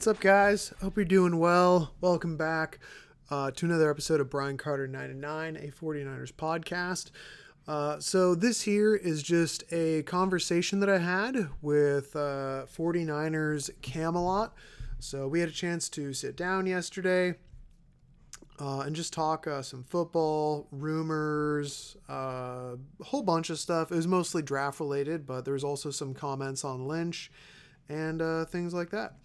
what's up, guys? Hope you're doing well. Welcome back uh, to another episode of Brian Carter 99, a 49ers podcast. Uh, so, this here is just a conversation that I had with uh, 49ers Camelot. So, we had a chance to sit down yesterday uh, and just talk uh, some football, rumors, uh, a whole bunch of stuff. It was mostly draft related, but there was also some comments on Lynch and uh, things like that.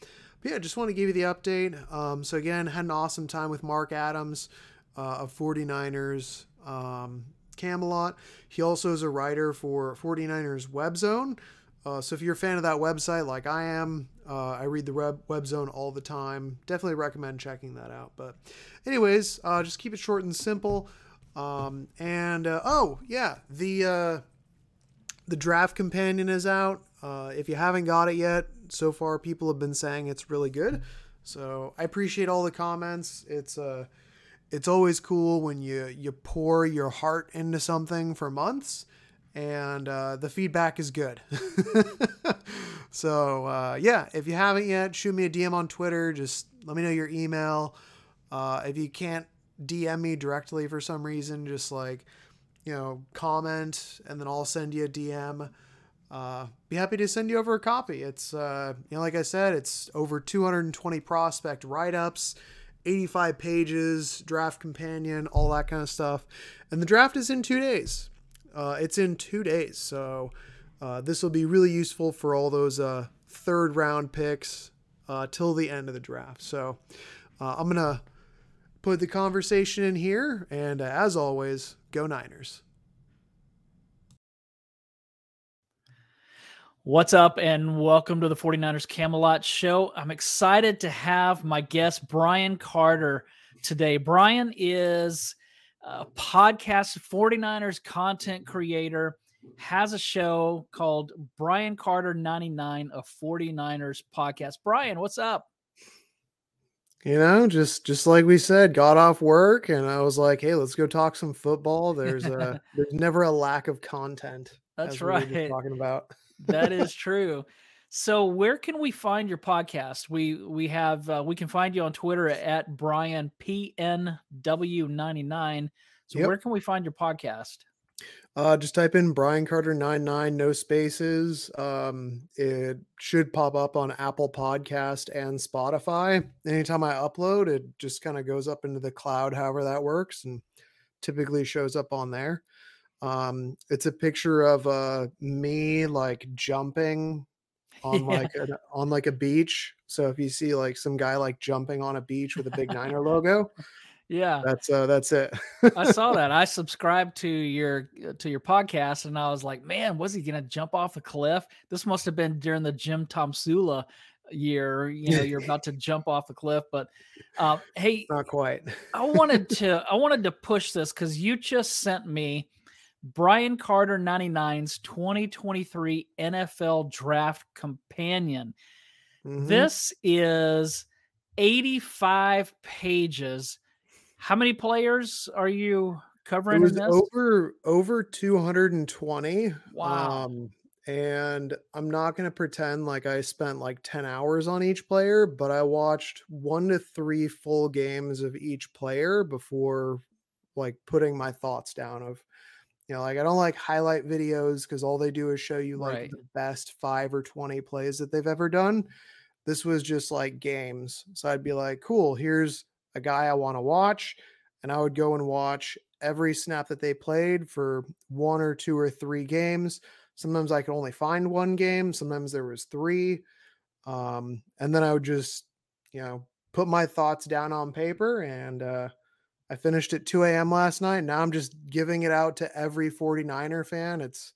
But yeah, just want to give you the update. Um, so again, had an awesome time with Marc Adams uh, of 49ers um, Camelot. He also is a writer for 49ers Web Zone. Uh, so if you're a fan of that website, like I am, uh, I read the web, web zone all the time. Definitely recommend checking that out. But, anyways, uh, just keep it short and simple. Um, and uh, oh yeah, the uh, the draft companion is out. Uh, if you haven't got it yet, so far people have been saying it's really good. So I appreciate all the comments. It's uh, it's always cool when you you pour your heart into something for months and uh, the feedback is good. so uh, yeah, if you haven't yet, shoot me a DM on Twitter. Just let me know your email. Uh, if you can't DM me directly for some reason, just like you know, comment, and then I'll send you a DM. Uh, be happy to send you over a copy. It's uh, you know, like I said, it's over 220 prospect write-ups. 85 pages, draft companion, all that kind of stuff. And the draft is in two days. Uh, it's in two days, so uh, this will be really useful for all those uh, third round picks uh, till the end of the draft. So I'm gonna put the conversation in here, and as always, go Niners. What's up, and welcome to the 49ers Camelot Show. I'm excited to have my guest, Brian Carter, today. Brian is a podcast 49ers content creator has a show called Brian Carter 99 a 49ers podcast. Brian, what's up? You know, just just like we said, got off work and I was like, "Hey, let's go talk some football." There's a there's never a lack of content. That's right. We talking about. That is true. So where can we find your podcast? We we have uh, we can find you on Twitter at Brian PNW99. So yep. where can we find your podcast? Uh, just type in Brian Carter 99, no spaces. Um, it should pop up on Apple Podcast and Spotify. Anytime I upload, it just kind of goes up into the cloud, however that works, and typically shows up on there. Um, it's a picture of uh, me like jumping on yeah. like a, on like a beach. So if you see like some guy like jumping on a beach with a big Niner logo, yeah, that's uh, that's it. I saw that. I subscribed to your uh, to your podcast, and I was like, man, was he gonna jump off a cliff? This must have been during the Jim Tomsula year. You know, you're about to jump off a cliff. But uh, hey, not quite. I wanted to I wanted to push this because you just sent me Brian Carter 99's 2023 NFL Draft Companion. Mm-hmm. This is 85 pages how many players are you covering? It was over over 220. Wow. Um, and I'm not going to pretend like I spent like 10 hours on each player, but I watched one to three full games of each player before like putting my thoughts down of you know like I don't like highlight videos because all they do is show you like right. the best five or 20 plays that they've ever done. This was just like games. So I'd be like, cool, here's a guy I want to watch, and I would go and watch every snap that they played for one or two or three games. Sometimes I could only find one game, sometimes there was three. Um, and then I would just, you know, put my thoughts down on paper and uh, I finished at 2 a.m. last night. Now I'm just giving it out to every 49er fan. It's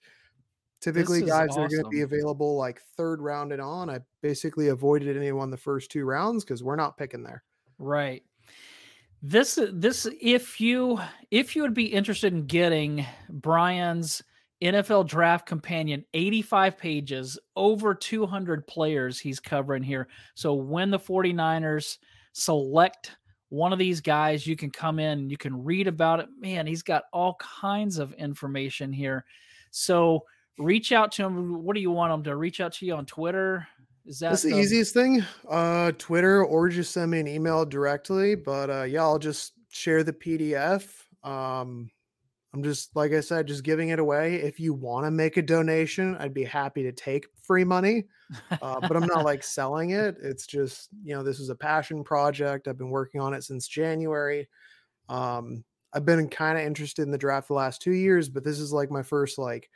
typically guys awesome. that are going to be available like third round and on. I basically avoided anyone the first two rounds because we're not picking there. Right. This this if you if you would be interested in getting Brian's NFL draft companion 85 pages over 200 players he's covering here. So when the 49ers select one of these guys you can come in you can read about it. Man, he's got all kinds of information here. So reach out to him. What do you want him to reach out to you on Twitter? Is that That's the easiest thing. Uh, Twitter or just send me an email directly. But uh, yeah, I'll just share the PDF. Um, I'm just like I said, just giving it away. If you want to make a donation, I'd be happy to take free money. Uh, but I'm not like selling it. It's just you know this is a passion project. I've been working on it since January. Um, I've been kind of interested in the draft the last two years, but this is like my first like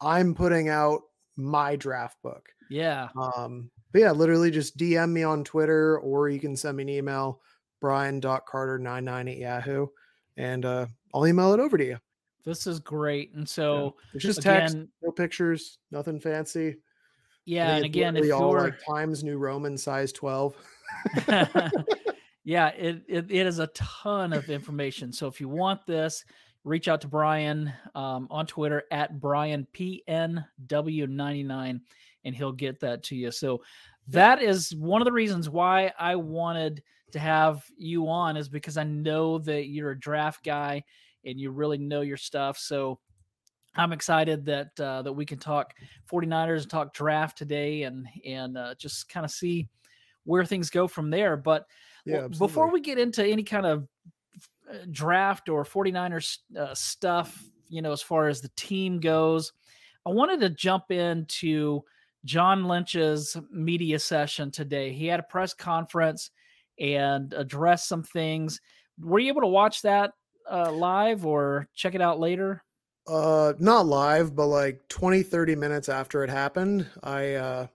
I'm putting out my draft book. Yeah. Um, but yeah, literally just DM me on Twitter or you can send me an email, brian.carter99 at Yahoo, and uh, I'll email it over to you. This is great. And so yeah. it's just again, text, no pictures, nothing fancy. Yeah, and again, if all you're like Times New Roman size 12. yeah, it, it, it is a ton of information. So if you want this, reach out to Brian um, on Twitter at BrianPNW99 and he'll get that to you. So that is one of the reasons why I wanted to have you on is because I know that you're a draft guy and you really know your stuff. So I'm excited that uh, that we can talk 49ers and talk draft today and and uh, just kind of see where things go from there. But yeah, before we get into any kind of uh, draft or 49ers uh, stuff, you know, as far as the team goes, I wanted to jump into John Lynch's media session today. He had a press conference and address some things. Were you able to watch that uh, live or check it out later? Uh, not live, but like 20, 30 minutes after it happened, I uh,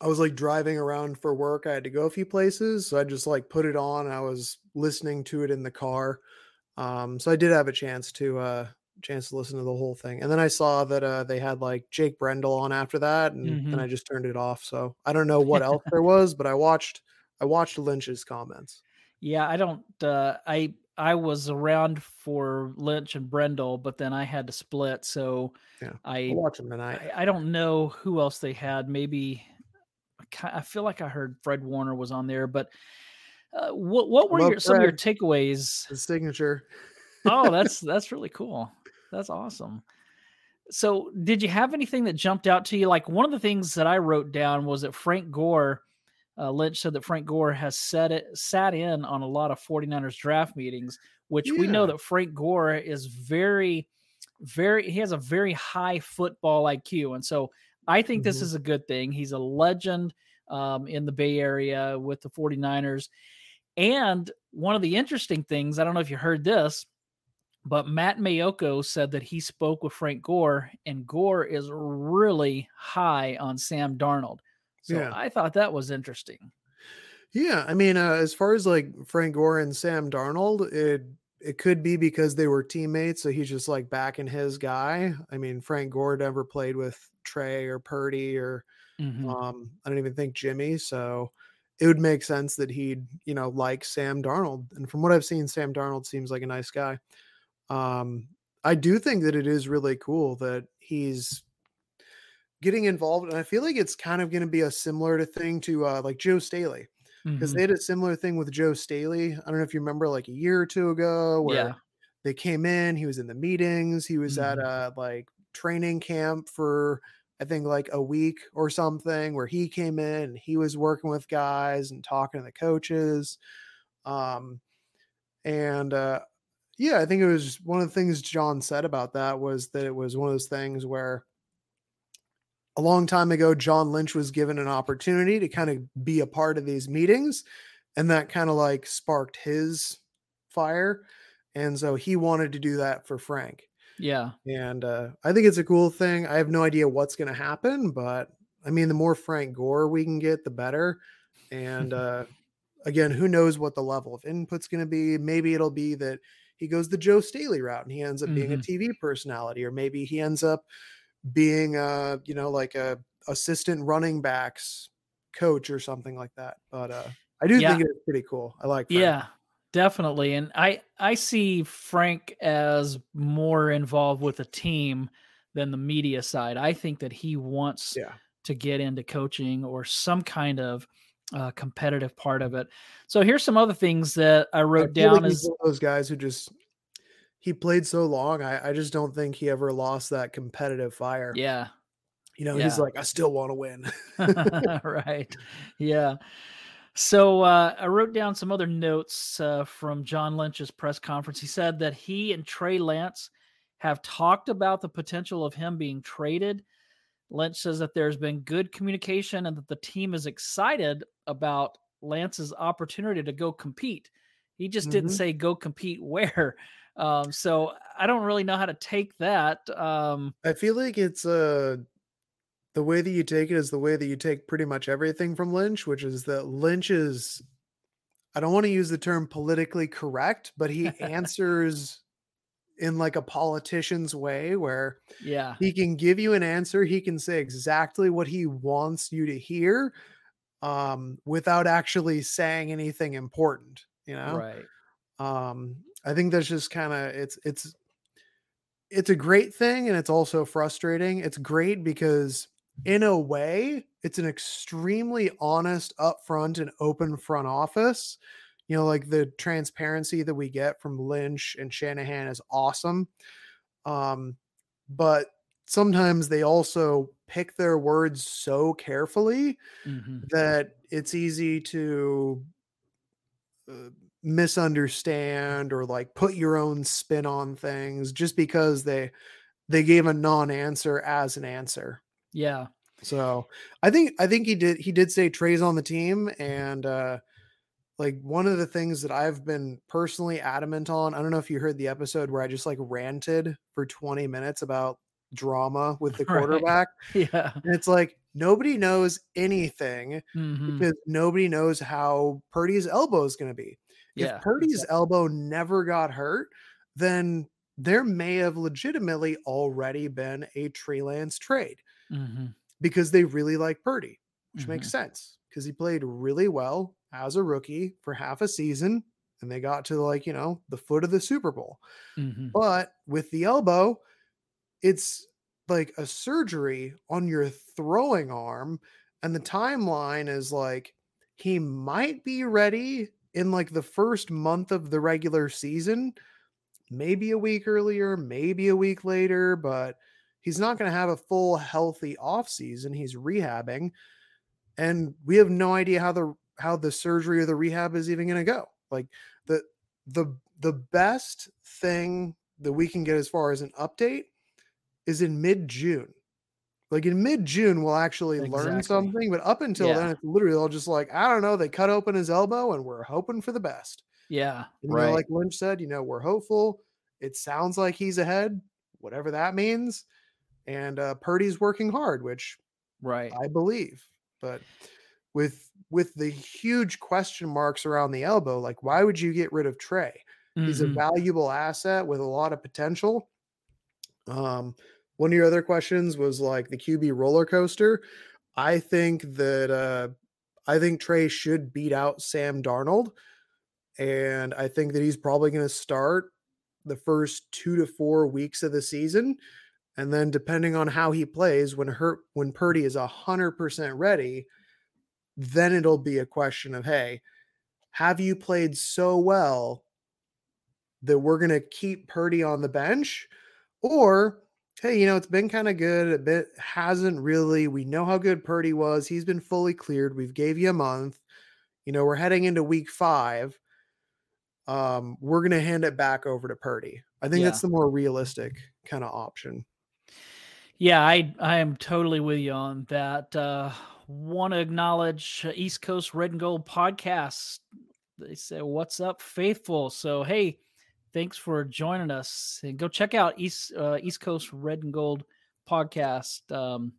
I was like driving around for work. I had to go a few places, so I just like put it on. I was listening to it in the car. Um, so I did have a chance to uh chance to listen to the whole thing. And then I saw that uh, they had like Jake Brendel on after that, and mm-hmm. then I just turned it off. So I don't know what else there was, but I watched I watched Lynch's comments. Yeah, I don't. Uh, I I was around for Lynch and Brendel, but then I had to split. So yeah, I watch them tonight. I, I, don't know who else they had. Maybe I feel like I heard Fred Warner was on there, but. Uh, what what were your, some of your takeaways? The signature. oh, that's that's really cool. That's awesome. So, did you have anything that jumped out to you? Like one of the things that I wrote down was that Frank Gore, uh, Lynch said that Frank Gore has set it sat in on a lot of 49ers draft meetings, which yeah. we know that Frank Gore is very, very he has a very high football IQ, and so I think mm-hmm. this is a good thing. He's a legend um, in the Bay Area with the 49ers. And one of the interesting things, I don't know if you heard this, but Matt Maiocco said that he spoke with Frank Gore, and Gore is really high on Sam Darnold. So yeah. I thought that was interesting. Yeah, I mean, uh, as far as like Frank Gore and Sam Darnold, it it could be because they were teammates, so he's just like backing his guy. I mean, Frank Gore never played with Trey or Purdy or mm-hmm. um, I don't even think Jimmy, so it would make sense that he'd you know like Sam Darnold. And from what I've seen, Sam Darnold seems like a nice guy. Um, I do think that it is really cool that he's getting involved, and I feel like it's kind of going to be a similar to thing to uh, like Joe Staley because mm-hmm. they had a similar thing with Joe Staley. I don't know if you remember, like a year or two ago, where yeah. they came in, he was in the meetings, he was mm-hmm. at a like training camp for I think like a week or something, where he came in and he was working with guys and talking to the coaches. Um, and uh, yeah, I think it was one of the things John said about that was that it was one of those things where a long time ago, John Lynch was given an opportunity to kind of be a part of these meetings, and that kind of like sparked his fire. And so he wanted to do that for Frank. Yeah. And uh, I think it's a cool thing. I have no idea what's going to happen, but I mean, the more Frank Gore we can get, the better. And uh, again, who knows what the level of input's going to be? Maybe it'll be that he goes the Joe Staley route and he ends up being mm-hmm. a TV personality, or maybe he ends up being a you know like a assistant running backs coach or something like that. But uh, I do yeah. think it's pretty cool. I like. Frank. Yeah, definitely, and I I see Frank as more involved with the team than the media side. I think that he wants yeah. to get into coaching or some kind of uh, competitive part of it. So here's some other things that I wrote I down. Like as those guys who just he played so long. I, I just don't think he ever lost that competitive fire. Yeah, You know, he's like, I still want to win. right. Yeah. So uh, I wrote down some other notes uh, from John Lynch's press conference. He said that he and Trey Lance have talked about the potential of him being traded. Lynch says that there's been good communication and that the team is excited about Lance's opportunity to go compete. He just didn't Mhm. say go compete where. Um, so I don't really know how to take that. Um, I feel like it's uh the way that you take it is the way that you take pretty much everything from Lynch, which is that Lynch is I don't want to use the term politically correct, but he answers in like a politician's way where yeah. he can give you an answer, he can say exactly what he wants you to hear um without actually saying anything important, you know? Right. um i think that's just kind of it's it's it's a great thing and it's also frustrating it's great because in a way it's an extremely honest upfront and open front office you know like the transparency that we get from lynch and shanahan is awesome um but sometimes they also pick their words so carefully Mhm. that it's easy to uh, misunderstand or like put your own spin on things just because they they gave a non-answer as an answer. Yeah. So I think I think he did he did say Trey's on the team and uh like one of the things that I've been personally adamant on, I don't know if you heard the episode where I just like ranted for 20 minutes about drama with the Right. quarterback. Yeah. And it's like nobody knows anything Mhm. because nobody knows how Purdy's elbow is going to be. Yeah, if Purdy's exactly. elbow never got hurt, then there may have legitimately already been a Trey Lance trade Mhm. because they really like Purdy, which Mm-hmm. makes sense because he played really well as a rookie for half a season and they got to like, you know, the foot of the Super Bowl. Mhm. But with the elbow, it's like a surgery on your throwing arm. And the timeline is like he might be ready in like the first month of the regular season, maybe a week earlier, maybe a week later, but he's not going to have a full healthy off season. He's rehabbing. And we have no idea how the how the surgery or the rehab is even going to go. Like the the the best thing that we can get as far as an update is in mid June. Like in mid June, we'll actually learn something. But up until then, Yeah. it's literally all just like, I don't know. They cut open his elbow and we're hoping for the best. Yeah. And, you know, Right. like Lynch said, you know, we're hopeful. It sounds like he's ahead, whatever that means. And uh, Purdy's working hard, which right. I believe. But with with the huge question marks around the elbow, like why would you get rid of Trey? He's a Mhm. valuable asset with a lot of potential. Um, one of your other questions was like the QB roller coaster. I think that uh, I think Trey should beat out Sam Darnold, and I think that he's probably going to start the first two to four weeks of the season, and then depending on how he plays, when hurt when Purdy is hundred percent ready, then it'll be a question of hey, have you played so well that we're going to keep Purdy on the bench? Or, hey, you know, it's been kind of good. A bit hasn't really. We know how good Purdy was. He's been fully cleared. We've gave you a month. You know, we're heading into week five. Um, we're going to hand it back over to Purdy. I think that's the more realistic kind of option. Yeah, I I am totally with you on that. Uh want to acknowledge uh, East Coast Red and Gold podcast. They say, "What's up, faithful?" So, hey, thanks for joining us, and go check out East uh, East Coast Red and Gold podcast. Um,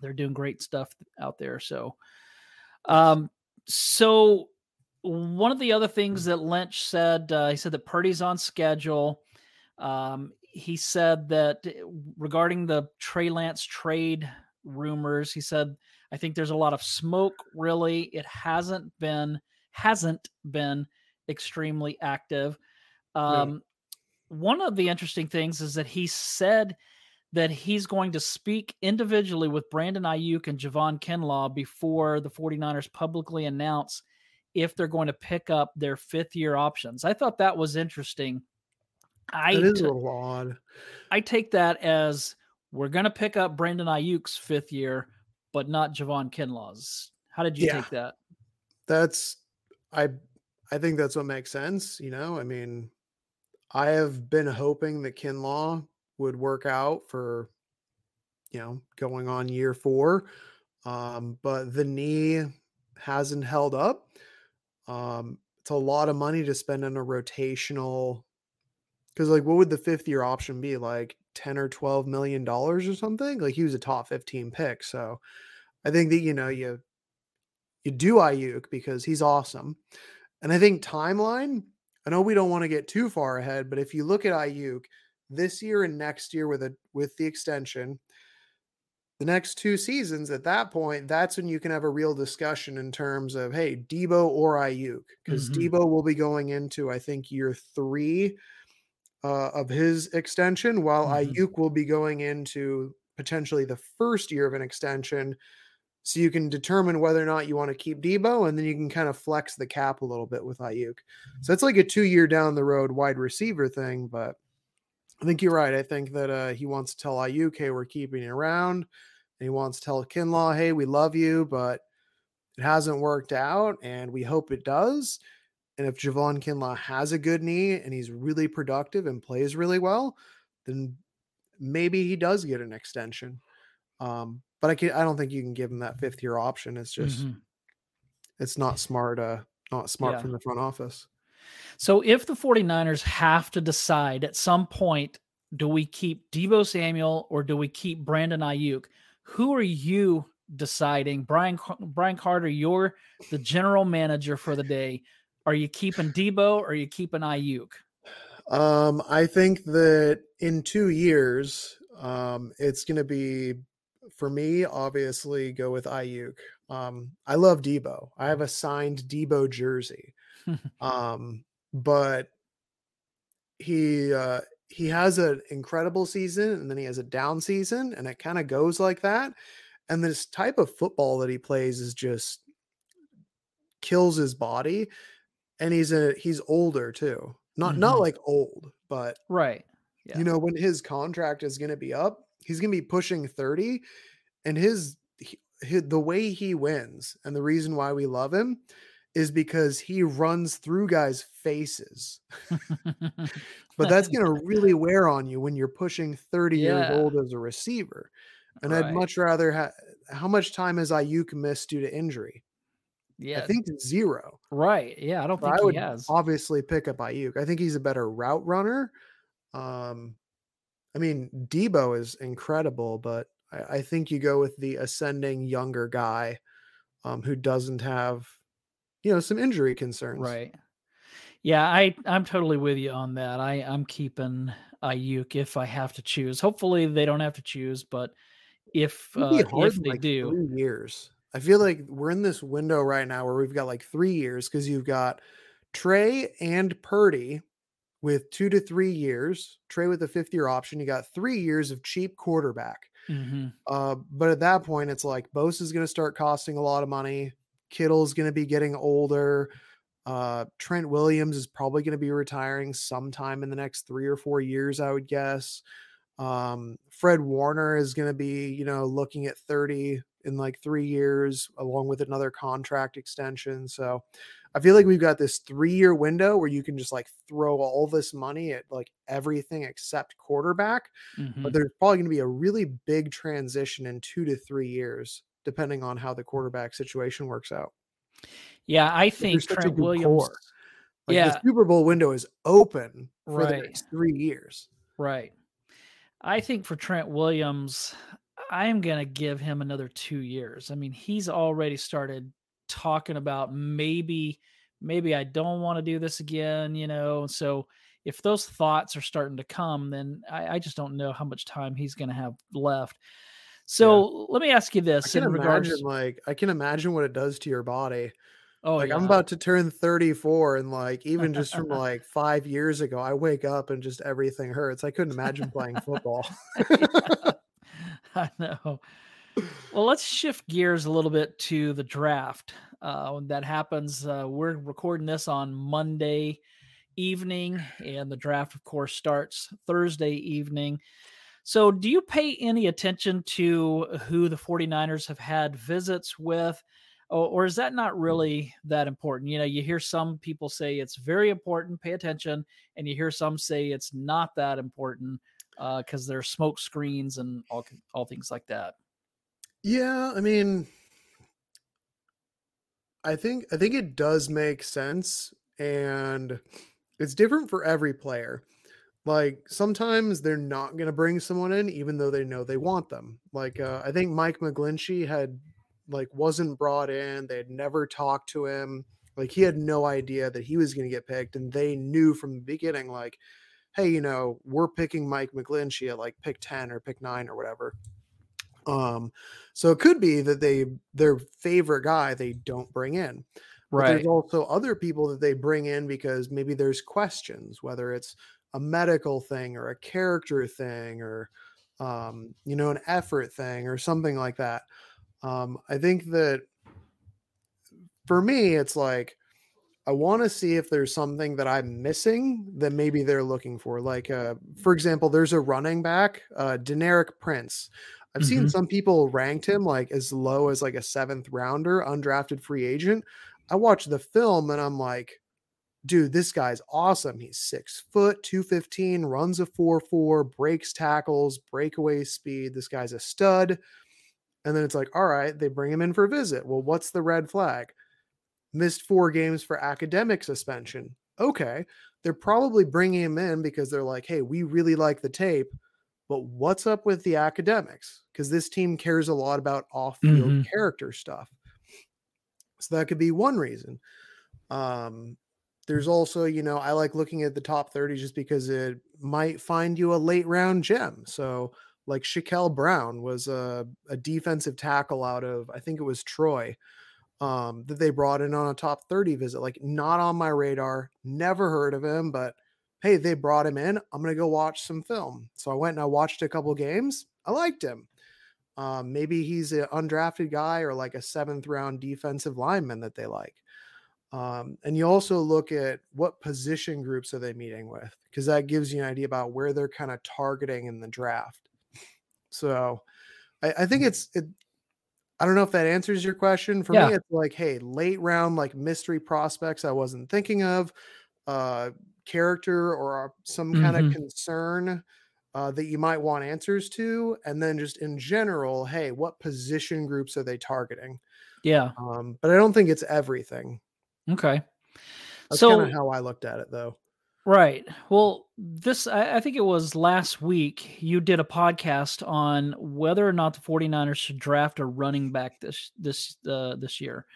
they're doing great stuff out there. So, um, so one of the other things that Lynch said, uh, he said that Purdy's on schedule. Um, he said that uh, regarding the Trey Lance trade rumors, he said, I think there's a lot of smoke. Really, it hasn't been hasn't been extremely active. Um, One of the interesting things is that he said that he's going to speak individually with Brandon Aiyuk and Javon Kinlaw before the 49ers publicly announce if they're going to pick up their fifth year options. I thought that was interesting. I It is a little odd. I take that as we're going to pick up Brandon Aiyuk's fifth year, but not Javon Kinlaw's. How did you Yeah. take that? That's I I think that's what makes sense, you know? I mean, I have been hoping that Kinlaw would work out for you know, going on year 4. Um, but the knee hasn't held up. Um, it's a lot of money to spend on a rotational because like what would the fifth year option be? Like 10 or 12 million dollars or something? Like he was a top 15 pick. So I think that you know you you do Aiyuk because he's awesome. And I think timeline, I know we don't want to get too far ahead, but if you look at Aiyuk this year and next year with a with the extension, the next two seasons, at that point, that's when you can have a real discussion in terms of hey, Debo or Aiyuk, because Mhm. Debo will be going into I think year three uh, of his extension, while Mhm. Aiyuk will be going into potentially the first year of an extension. So you can determine whether or not you want to keep Debo, and then you can kind of flex the cap a little bit with Aiyuk. So it's like a two year down the road wide receiver thing, but I think you're right. I think that uh, he wants to tell Aiyuk, hey, we're keeping you around. And he wants to tell Kinlaw, hey, we love you, but it hasn't worked out, and we hope it does. And if Javon Kinlaw has a good knee and he's really productive and plays really well, then maybe he does get an extension. Um, but I can I don't think you can give him that fifth year option. It's just Mhm. it's not smart, uh not smart Yeah. from the front office. So if the 49ers have to decide at some point, do we keep Debo Samuel or do we keep Brandon Aiyuk? Who are you deciding? Brian Brian Carter, you're the general manager for the day. Are you keeping Debo or are you keeping Aiyuk? Um, I think that in two years, um, it's gonna be for me, obviously, go with Aiyuk. Um, I love Debo. I have a signed Debo jersey. um, but he uh he has an incredible season and then he has a down season, and it kind of goes like that. And this type of football that he plays is just kills his body. And he's a he's older too. Not not Mhm. like old, but Right. Yeah. you know, when his contract is going to be up, he's going to be pushing 30 and his, he, hi- the way he wins and the reason why we love him is because he runs through guys' faces. But that's going to really wear on you when you're pushing 30 years old as a receiver. And I'd much rather have how much time has Aiyuk missed due to injury? Yeah. I think zero. right. Yeah. I don't think I would he has. obviously pick up Aiyuk. I think he's a better route runner. Um, I mean, Debo is incredible, but I, I think you go with the ascending younger guy um, who doesn't have, you know, some injury concerns. Right. Yeah, I I'm totally with you on that. I I'm keeping Aiyuk if I have to choose. Hopefully they don't have to choose, but if uh, if they like do, years. I feel like we're in this window right now where we've got like three years because you've got Trey and Purdy with two to three years. Trey with a fifth year option. You got three years of cheap quarterback. Mhm. Uh, but at that point, it's like Bosa is going to start costing a lot of money. Kittle's going to be getting older. Uh, Trent Williams is probably going to be retiring sometime in the next three or four years, I would guess. Um, Fred Warner is going to be, you know, looking at 30 in like three years, along with another contract extension. So I feel like we've got this three year window where you can just like throw all this money at like everything except quarterback Mhm. but there's probably going to be a really big transition in two to three years, depending on how the quarterback situation works out. yeah, I think there's such a Trent Williams. Like Yeah. the Super Bowl window is open for the next three years. Right. I think for Trent Williams, I'm going to give him another two years. I mean, he's already started talking about maybe, maybe I don't want to do this again, you know. So if those thoughts are starting to come, then I, I just don't know how much time he's going to have left. So let me ask you this can in regards. imagine, like, I can imagine what it does to your body. oh, like, yeah. I'm about to turn 34, and like, even just from like five years ago, I wake up and just everything hurts. I couldn't imagine playing football. I know. Well, let's shift gears a little bit to the draft. Uh, that happens. Uh, we're recording this on Monday evening, and the draft, of course, starts Thursday evening. So, do you pay any attention to who the 49ers have had visits with? Or, or, is that not really that important? You know, you hear some people say it's very important, pay attention, and you hear some say it's not that important because uh, there's smoke screens and all all things like that. Yeah, I mean, I think I think it does make sense, and it's different for every player. Like sometimes they're not going to bring someone in, even though they know they want them. Like uh, I think Mike McGlinchey had like wasn't brought in. They had never talked to him. Like he had no idea that he was going to get picked, and they knew from the beginning, like, hey, you know, we're picking Mike McGlinchey at like pick ten or pick nine or whatever. Um, so it could be that they their favorite guy they don't bring in. But right. there's also other people that they bring in because maybe there's questions, whether it's a medical thing or a character thing or um, you know, an effort thing or something like that. Um, I think that for me, it's like I want to see if there's something that I'm missing that maybe they're looking for. Like, uh, for example, there's a running back, uh, Deneric Prince. I've mm-hmm. seen some people ranked him like as low as like a seventh rounder, undrafted free agent. I watched the film and I'm like, dude, this guy's awesome. He's six foot, 215, runs a 4 4, breaks tackles, breakaway speed. This guy's a stud. And then it's like, all right, they bring him in for a visit. Well, what's the red flag? Missed four games for academic suspension. Okay. They're probably bringing him in because they're like, hey, we really like the tape, but what's up with the academics? Because this team cares a lot about off field mm-hmm. character stuff. So that could be one reason. Um, there's also, you know, I like looking at the top 30 just because it might find you a late round gem. So, like Shakel Brown was a, a defensive tackle out of, I think it was Troy, um, that they brought in on a top 30 visit. Like, not on my radar, never heard of him, but hey, they brought him in. I'm going to go watch some film. So I went and I watched a couple games. I liked him. Um, maybe he's an undrafted guy or like a seventh round defensive lineman that they like. Um, and you also look at what position groups are they meeting with because that gives you an idea about where they're kind of targeting in the draft. So I, I think mm. it's it, I don't know if that answers your question. For yeah. me, it's like, hey, late round like mystery prospects I wasn't thinking of, uh, character or some kind mm-hmm. of concern uh, that you might want answers to, and then just in general, hey, what position groups are they targeting? Yeah. Um, but I don't think it's everything. Okay. That's so kind of how I looked at it, though. Right. Well, this, I, I, think it was last week, you did a podcast on whether or not the 49ers should draft a running back this, this, uh, this year.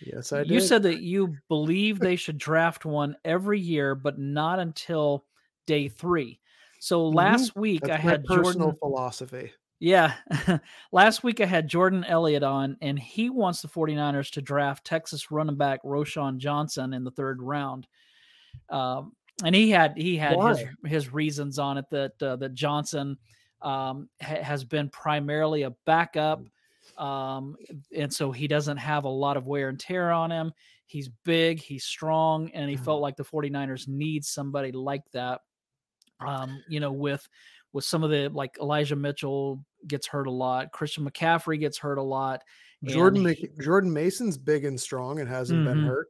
Yes, I did. You said that you believe they should draft one every year, but not until day three. So mm-hmm. last mm-hmm. week That's I had personal Jordan, philosophy. Yeah. Last week I had Jordan Elliott on, and he wants the 49ers to draft Texas running back Roschon Johnson in the third round. Um, and he had he had his his reasons on it that uh, that Johnson um, ha- has been primarily a backup, um, and so he doesn't have a lot of wear and tear on him. He's big, he's strong, and he mm-hmm. felt like the 49ers need somebody like that. Um, you know, with with some of the like Elijah Mitchell gets hurt a lot, Christian McCaffrey gets hurt a lot. Jordan he, Jordan Mason's big and strong and hasn't mm-hmm. been hurt.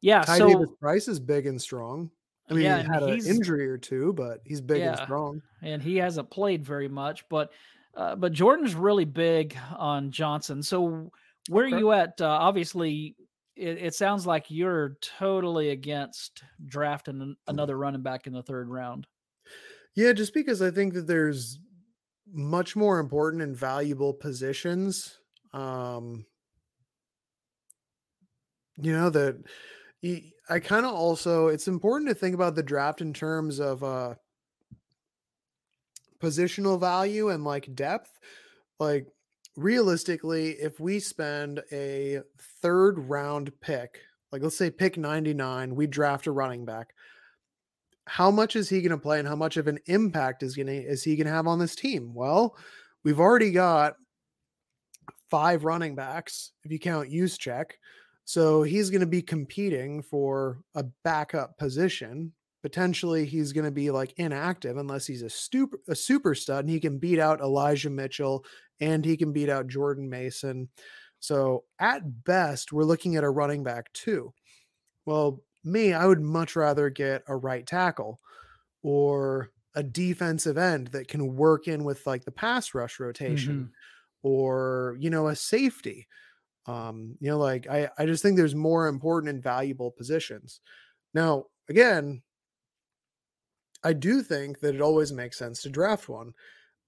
Yeah, Ty so Davis Price is big and strong. I mean, yeah, he had an injury or two, but he's big yeah, and strong. And he hasn't played very much, but uh, but Jordan's really big on Johnson. So where are you at? Uh, obviously, it, it, sounds like you're totally against drafting another running back in the third round. Yeah, just because I think that there's much more important and valuable positions. Um, you know that I kind of also it's important to think about the draft in terms of uh positional value and like depth. Like realistically, if we spend a third round pick, like let's say pick 99, we draft a running back how much is he going to play and how much of an impact is going is he going to have on this team? Well, we've already got five running backs if you count Juszczyk. So he's going to be competing for a backup position potentially he's going to be like inactive unless he's a super a super stud and he can beat out Elijah Mitchell and he can beat out Jordan Mason. So at best, we're looking at a running back too. Well, me, I would much rather get a right tackle or a defensive end that can work in with like the pass rush rotation Mhm. or you know a safety um you know like i i just think there's more important and valuable positions now again i do think that it always makes sense to draft one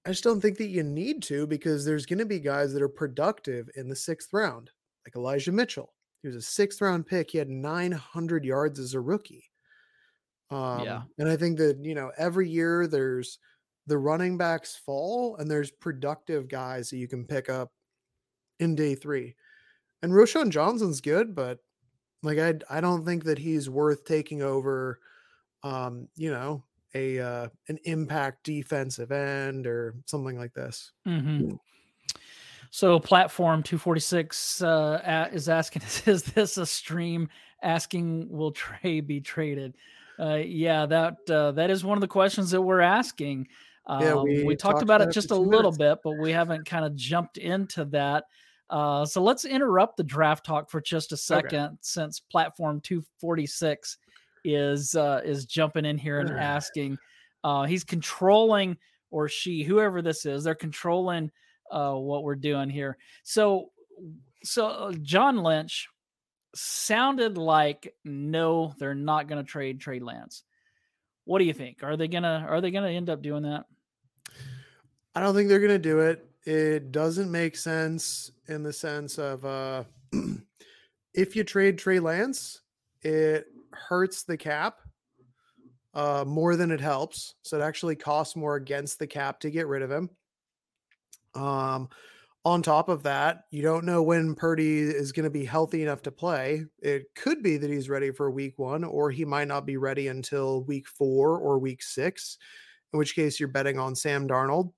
i just don't think that you need to because there's going to be guys that are productive in the sixth round like elijah mitchell he was a sixth round pick he had 900 yards as a rookie um Yeah. and i think that you know every year there's the running backs fall and there's productive guys that you can pick up in day three. And Roschon Johnson's good, but like I I don't think that he's worth taking over um, you know, a uh an impact defensive end or something like this. Mhm. So platform 246 uh, is asking, is this a stream asking will Trey be traded? Uh, yeah, that uh, that is one of the questions that we're asking. Yeah, Um, we we talked talked about about it it just a two little minutes. bit, but we haven't kind of jumped into that. Uh, so let's interrupt the draft talk for just a second, since platform 246 is uh, is jumping in here and asking. Uh, he's controlling, or she, whoever this is, they're controlling uh, what we're doing here. So, so uh, John Lynch sounded like no, they're not going to trade Trey Lance. What do you think? Are they gonna Are they gonna end up doing that? I don't think they're gonna do it. It doesn't make sense in the sense of uh if you trade Trey Lance, it hurts the cap uh more than it helps. So it actually costs more against the cap to get rid of him. Um on top of that, you don't know when Purdy is going to be healthy enough to play. It could be that he's ready for week one, or he might not be ready until week four or week six, in which case you're betting on Sam Darnold.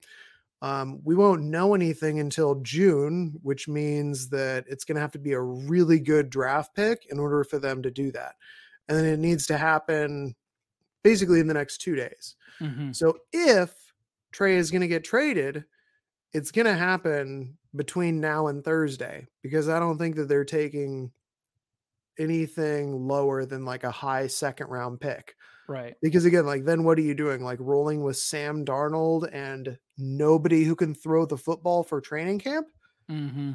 Um, we won't know anything until June, which means that it's going to have to be a really good draft pick in order for them to do that. And then it needs to happen basically in the next two days. Mhm. So if Trey is going to get traded, it's going to happen between now and Thursday because I don't think that they're taking anything lower than like a high second round pick. Right. Because again, like then what are you doing? Like rolling with Sam Darnold and nobody who can throw the football for training camp? hmm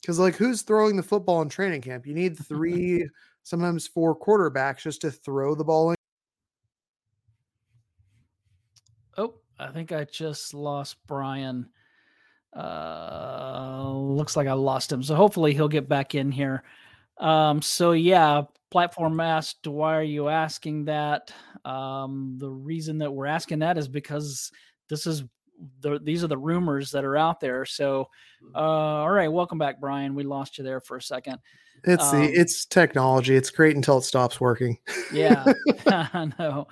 Because like who's throwing the football in training camp? You need three, sometimes four quarterbacks just to throw the ball in. Oh, I think I just lost Brian. Uh, looks like I lost him. So hopefully he'll get back in here. Um, so yeah, platform asked, why are you asking that? Um, the reason that we're asking that is because this is the these are the rumors that are out there. So, uh, all right, welcome back, Brian. We lost you there for a second. It's Um, the it's technology. It's great until it stops working. Yeah, I know.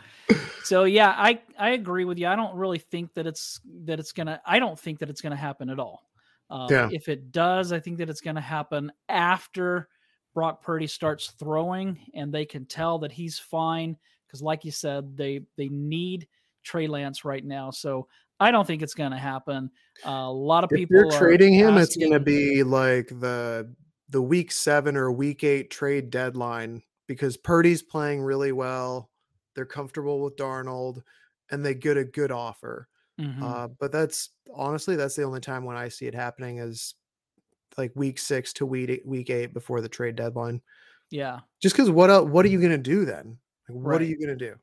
So yeah, I I agree with you. I don't really think that it's that it's gonna. I don't think that it's gonna happen at all. Um, Yeah. If it does, I think that it's gonna happen after Brock Purdy starts throwing, and they can tell that he's fine. Because, like you said, they they need Trey Lance right now. So I don't think it's gonna happen. Uh, a lot of If people you're are trading him, it's going to be like the the week seven or week eight trade deadline because Purdy's playing really well. They're comfortable with Darnold, and they get a good offer. Mhm. Uh, but that's honestly that's the only time when I see it happening is like week six to week eight, week eight before the trade deadline. yeah. Just because what else, what are you going to do then? Like, what are you going to do?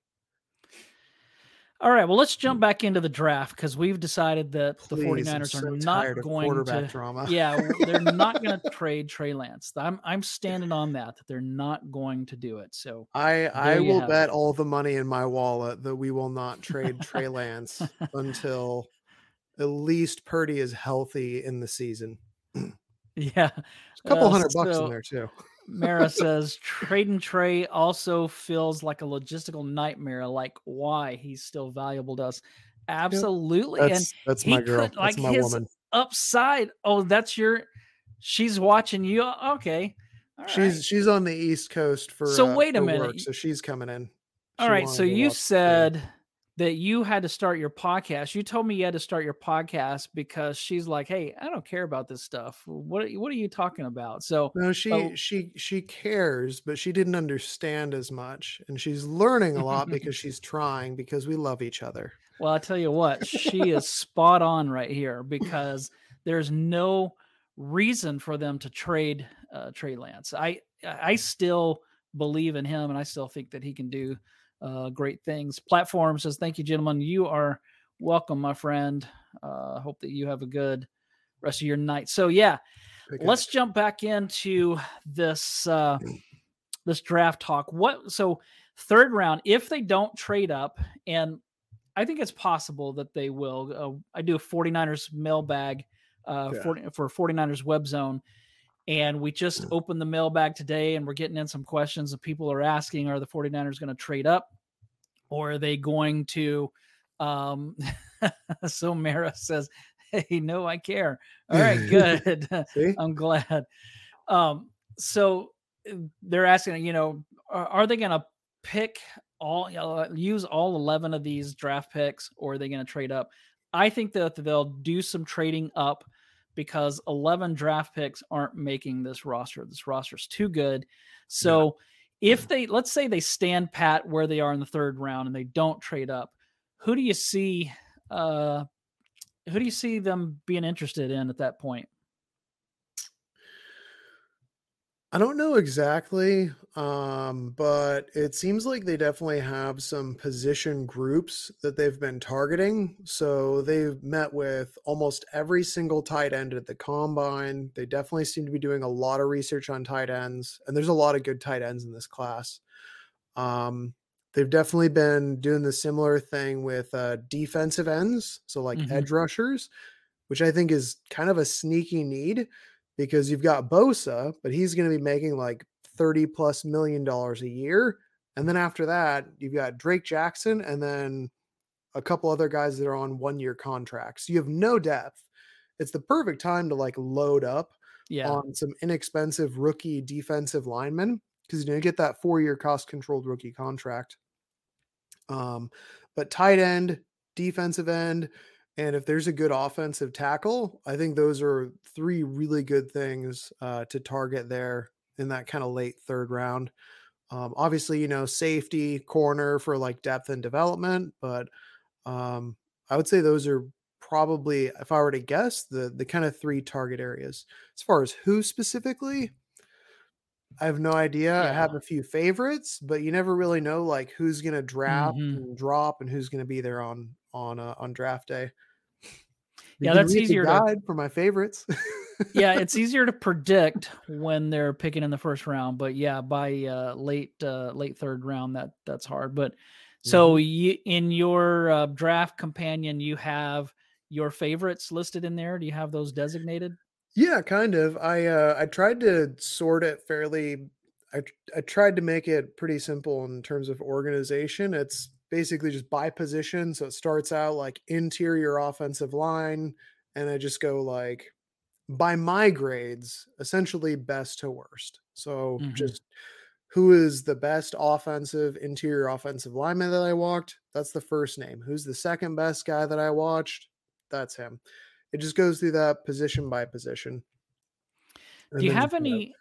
All right, well, let's jump mm. back into the draft because we've decided that the Please, I'm 49ers so are not going quarterback to. drama. Yeah, they're not going to trade Trey Lance. I'm I'm standing on that that they're not going to do it. So I I will bet it. all the money in my wallet that we will not trade Trey Lance until at least Purdy is healthy in the season. yeah, A couple Uh, hundred bucks so- in there too. Mara says trading Trey also feels like a logistical nightmare. Like why he's still valuable to us. Absolutely, and That's that's my girl. could- like my his- woman. upside. Oh, that's your. She's watching you. Okay, All She's right. she's on the East Coast for So uh, wait a minute, work, so she's coming in. All right. So you said that you had to start your podcast. You told me you had to start your podcast because she's like, "Hey, I don't care about this stuff. What what are you talking about?" So no, she she she cares, but she didn't understand as much, and she's learning a lot because she's trying because we love each other. Well, I tell you what, she is spot on right here because there's no reason for them to trade uh, Trey Lance. I I still believe in him, and I still think that he can do uh, great things. Platform says, "Thank you, gentlemen. You are welcome, my friend. Uh, hope that you have a good rest of your night." So yeah, let's jump back into this uh, this draft talk. What so third round? If they don't trade up, and I think it's possible that they will. Uh, I do a 49ers mailbag uh, yeah. for, for 49ers Webzone and we just opened the mailbag today and we're getting in some questions that people are asking Are the 49ers going to trade up or are they going to? Um, so Mara says, Hey, no, I care. All right, good. I'm glad. Um, so they're asking, you know, are, are they going to pick all, uh, use all 11 of these draft picks or are they going to trade up? I think that they'll do some trading up because 11 draft picks aren't making this roster. This roster is too good. So yeah. if they, let's say they stand pat where they are in the third round and they don't trade up, who do you see? Uh, who do you see them being interested in at that point? I don't know exactly, um, but it seems like they definitely have some position groups that they've been targeting. So they've met with almost every single tight end at the combine. They definitely seem to be doing a lot of research on tight ends, and there's a lot of good tight ends in this class. Um, they've definitely been doing the similar thing with uh, defensive ends, so like mm-hmm. edge rushers, which I think is kind of a sneaky need because you've got Bosa, but he's going to be making like 30 plus million dollars a year. And then after that, you've got Drake Jackson and then a couple other guys that are on one year contracts. So you have no depth. It's the perfect time to like load up yeah. on some inexpensive rookie defensive linemen because you know you get that four year cost controlled rookie contract. Um, but tight end, defensive end, and if there's a good offensive tackle, I think those are three really good things uh, to target there in that kind of late third round. Um, obviously, you know, safety, corner for like depth and development, but um, I would say those are probably, if I were to guess, the the kind of three target areas. As far as who specifically, I have no idea. Yeah. I have a few favorites, but you never really know like who's going to draft mm-hmm. and drop and who's going to be there on on uh, on draft day. You yeah, that's easier to for my favorites. yeah, it's easier to predict when they're picking in the first round, but yeah, by uh, late uh, late third round, that that's hard. But so mm-hmm. you in your uh, draft companion, you have your favorites listed in there. Do you have those designated? Yeah, kind of. I uh, I tried to sort it fairly. I I tried to make it pretty simple in terms of organization. It's basically just by position. So it starts out like interior offensive line, and I just go like by my grades, essentially best to worst. So mm-hmm. just who is the best offensive interior offensive lineman that I walked? That's the first name. Who's the second best guy that I watched? That's him. It just goes through that position by position. Do you have any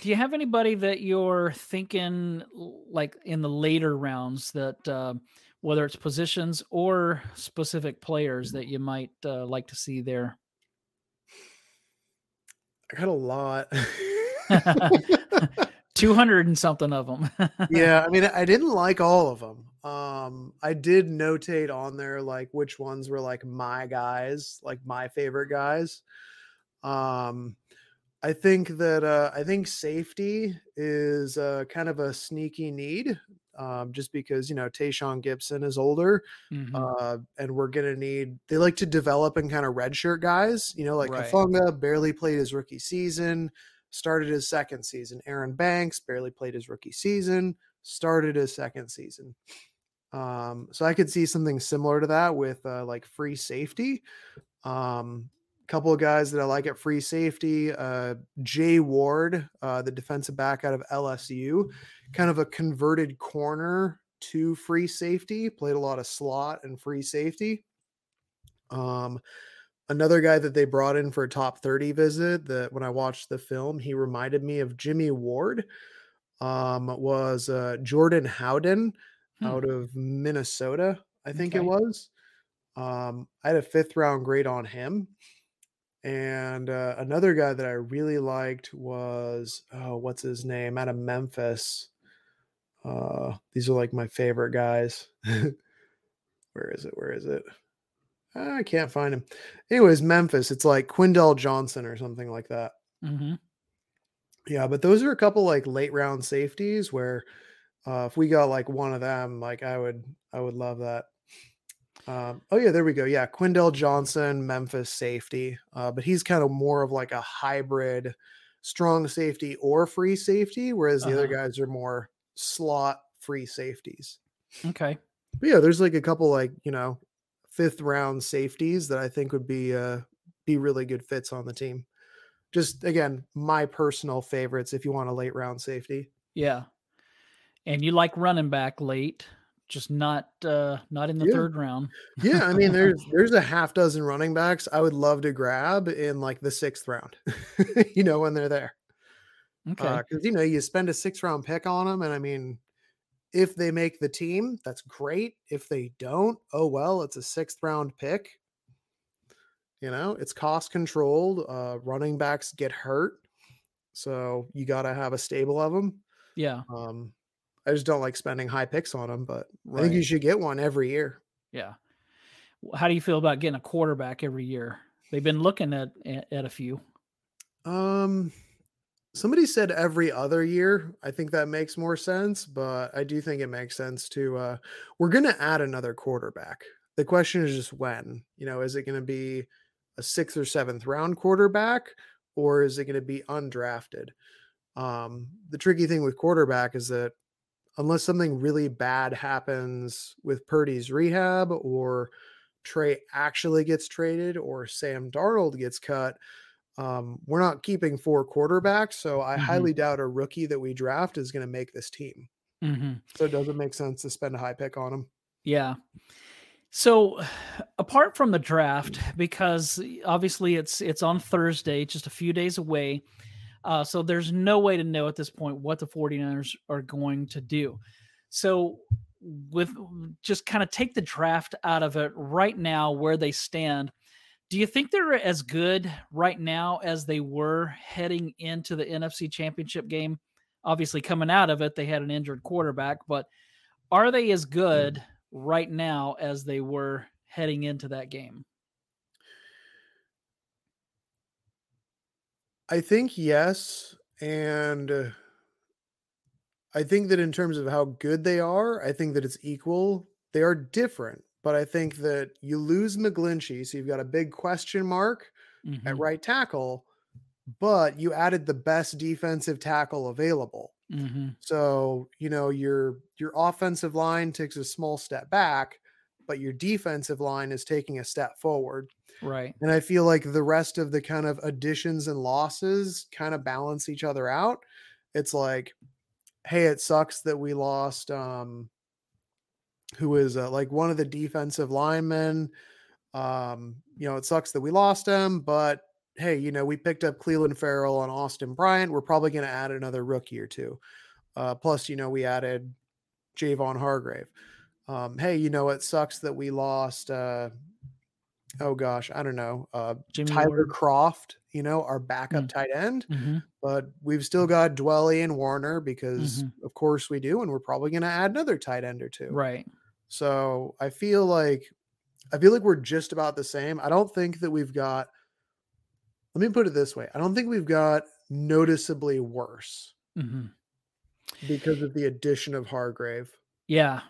do you have anybody that you're thinking like in the later rounds that uh, whether it's positions or specific players that you might uh, like to see there? I got a lot. 200 and something of them. yeah, I mean I didn't like all of them. Um I did notate on there like which ones were like my guys, like my favorite guys. Um I think that uh, I think safety is uh, kind of a sneaky need, um, just because you know Tashaun Gipson is older, mm-hmm. uh, and we're gonna need. They like to develop and kind of redshirt guys. You know, like right. Hufanga barely played his rookie season, started his second season. Aaron Banks barely played his rookie season, started his second season. Um, so I could see something similar to that with uh, like free safety. Um, couple of guys that I like at free safety. Uh, Jay Ward, uh, the defensive back out of LSU, kind of a converted corner to free safety, played a lot of slot and free safety. Um, another guy that they brought in for a top 30 visit that when I watched the film, he reminded me of Jimmy Ward. Um, was uh, Jordan Howden Hmm. out of Minnesota, I think it was. Um, I had a fifth round grade on him. And uh, another guy that I really liked was oh, what's his name? Out of Memphis. Uh, these are like my favorite guys. Where is it? Where is it? I can't find him. Anyways, Memphis. It's like Quindell Johnson or something like that. hmm Yeah, but those are a couple like late round safeties where uh, if we got like one of them, like I would, I would love that. Um, oh yeah, there we go. Yeah, Quindell Johnson, Memphis safety, uh, but he's kind of more of like a hybrid, strong safety or free safety, whereas the other Uh-huh. guys are more slot free safeties. Okay. But yeah, there's like a couple like you know fifth round safeties that I think would be uh be really good fits on the team. Just again, my personal favorites if you want a late round safety. Yeah. And you like running back late, just not uh not in the Yeah. third round. Yeah, I mean there's there's a half dozen running backs I would love to grab in like the sixth round. you know when they're there. Okay. because you know you spend a six round pick on them, and I mean, if they make the team, that's great. If they don't, oh well, it's a sixth round pick. You know, it's cost controlled. Uh, running backs get hurt, so you got to have a stable of them. yeah. Um, I just don't like spending high picks on them, but I think you should get one every year. Yeah. How do you feel about getting a quarterback every year? They've been looking at at, at a few. Um, somebody said every other year. I think that makes more sense, but I do think it makes sense to uh we're going to add another quarterback. The question is just when. You know, is it going to be a 6th or 7th round quarterback or is it going to be undrafted? Um the tricky thing with quarterback is that unless something really bad happens with Purdy's rehab or Trey actually gets traded or Sam Darnold gets cut, um, we're not keeping four quarterbacks. So I Mhm. highly doubt a rookie that we draft is going to make this team. hmm So it doesn't make sense to spend a high pick on him. Yeah. So apart from the draft, because obviously it's it's on Thursday, just a few days away. Uh, so there's no way to know at this point what the 49ers are going to do. So with just kind of take the draft out of it right now where they stand. Do you think they're as good right now as they were heading into the NFC championship game? Obviously, coming out of it, they had an injured quarterback, but are they as good right now as they were heading into that game? I think yes. And uh, I think that in terms of how good they are, I think that it's equal. They are different, but I think that you lose McGlinchey, so you've got a big question mark at Mhm, right tackle, but you added the best defensive tackle available. mhm, So, you know, your your offensive line takes a small step back, but your defensive line is taking a step forward. Right. And I feel like the rest of the kind of additions and losses kind of balance each other out. It's like, hey, it sucks that we lost um who is uh, like one of the defensive linemen. Um, you know, it sucks that we lost him, but hey, you know, we picked up Clelin Ferrell and Austin Bryant. We're probably going to add another rookie or two. Uh, plus, you know, we added Javon Hargrave. Um, hey, you know, it sucks that we lost. Uh, oh gosh, I don't know. Uh, Tyler. Kroft, you know, our backup Mm. tight end, Mhm, but we've still got Dwelley and Woerner because, Mhm. of course, we do, and we're probably going to add another tight end or two. Right. So I feel like I feel like we're just about the same. I don't think that we've got. Let me put it this way: I don't think we've got noticeably worse mhm. because of the addition of Hargrave. Yeah.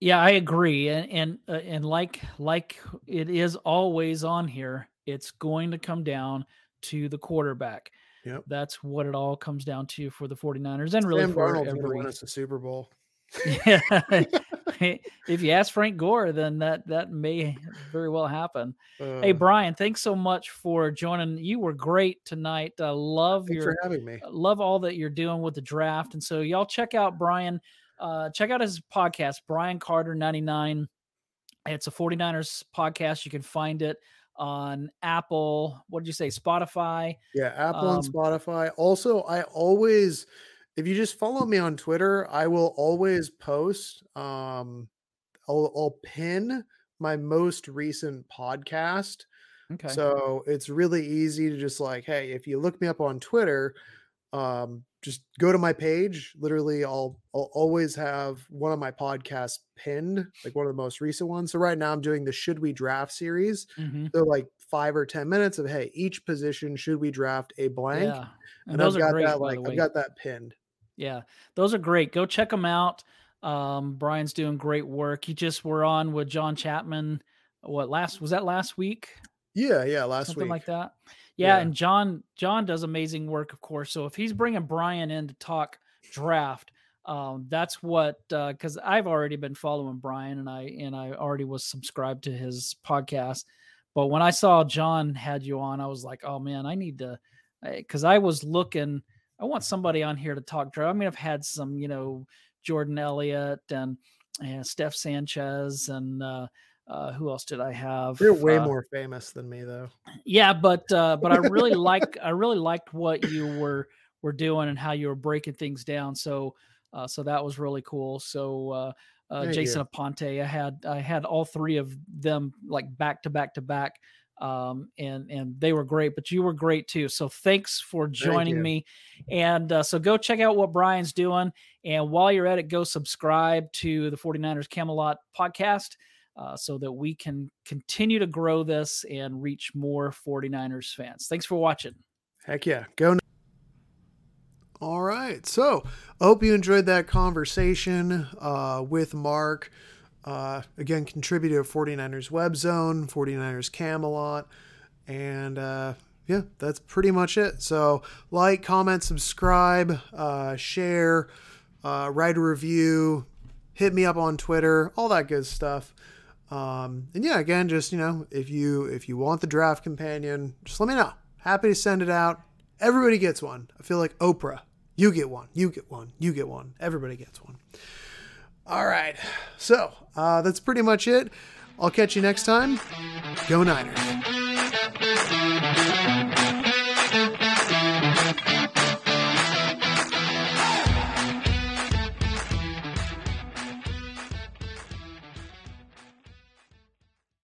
Yeah, I agree. And and uh, and like like it is always on here, it's going to come down to the quarterback. Yep. That's what it all comes down to for the 49ers and really Sam for Darnold's going to every win us a Super Bowl. Yeah. if you ask Frank Gore, then that that may very well happen. hey Uh, Brian, thanks so much for joining. You were great tonight. I love thanks your for having me. love all that you're doing with the draft. And so y'all check out Brian uh, check out his podcast, Brian Carter 99. It's a 49ers podcast. You can find it on Apple. What did you say? Spotify. Yeah, Apple um, and Spotify. Also, I always, if you just follow me on Twitter, I will always post. Um, I'll, I'll pin my most recent podcast. Okay. So it's really easy to just like, hey, if you look me up on Twitter, um, just go to my page. Literally, I'll I'll always have one of my podcasts pinned, like one of the most recent ones. So right now I'm doing the Should We Draft series. Mm-hmm. So like five or ten minutes of hey, each position should we draft a blank? Yeah. And, and I've got great, that like I've got that pinned. Yeah, those are great. Go check them out. Um, Brian's doing great work. He just were on with John Chapman. What last was that last week? Yeah, yeah, last week. Something week. like that. Yeah, yeah, and John John does amazing work, of course. So if he's bringing Brian in to talk draft, um, that's what because uh, I've already been following Brian and I and I already was subscribed to his podcast. But when I saw John had you on, I was like, oh man, I need to because I was looking. I want somebody on here to talk draft. I mean, I've had some, you know, Jordan Elliott and, and Steph Sanchez and uh, uh, who else did I have? You're way uh, more famous than me, though. Yeah, but uh, but I really like I really liked what you were were doing and how you were breaking things down. So uh, so that was really cool. So uh, uh, Jason Aponte, I had I had all three of them like back to back to back um, and and they were great. But you were great too. So thanks for joining Thank me. And uh, so go check out what Brian's doing. And while you're at it, go subscribe to the 49ers Camelot podcast. Uh, so that we can continue to grow this and reach more 49ers fans. Thanks for watching. Heck yeah. Go. All right. So hope you enjoyed that conversation uh, with Marc. Uh, again, contributor of 49ers Webzone, 49ers Camelot, and uh, yeah, that's pretty much it. So, like, comment, subscribe, uh, share, uh, write a review, hit me up on Twitter, all that good stuff. Um, and yeah, again, just you know, if you if you want the draft companion, just let me know. Happy to send it out. Everybody gets one. I feel like Oprah. You get one. You get one. You get one. Everybody gets one. All right. So uh, that's pretty much it. I'll catch you next time. Go Niners.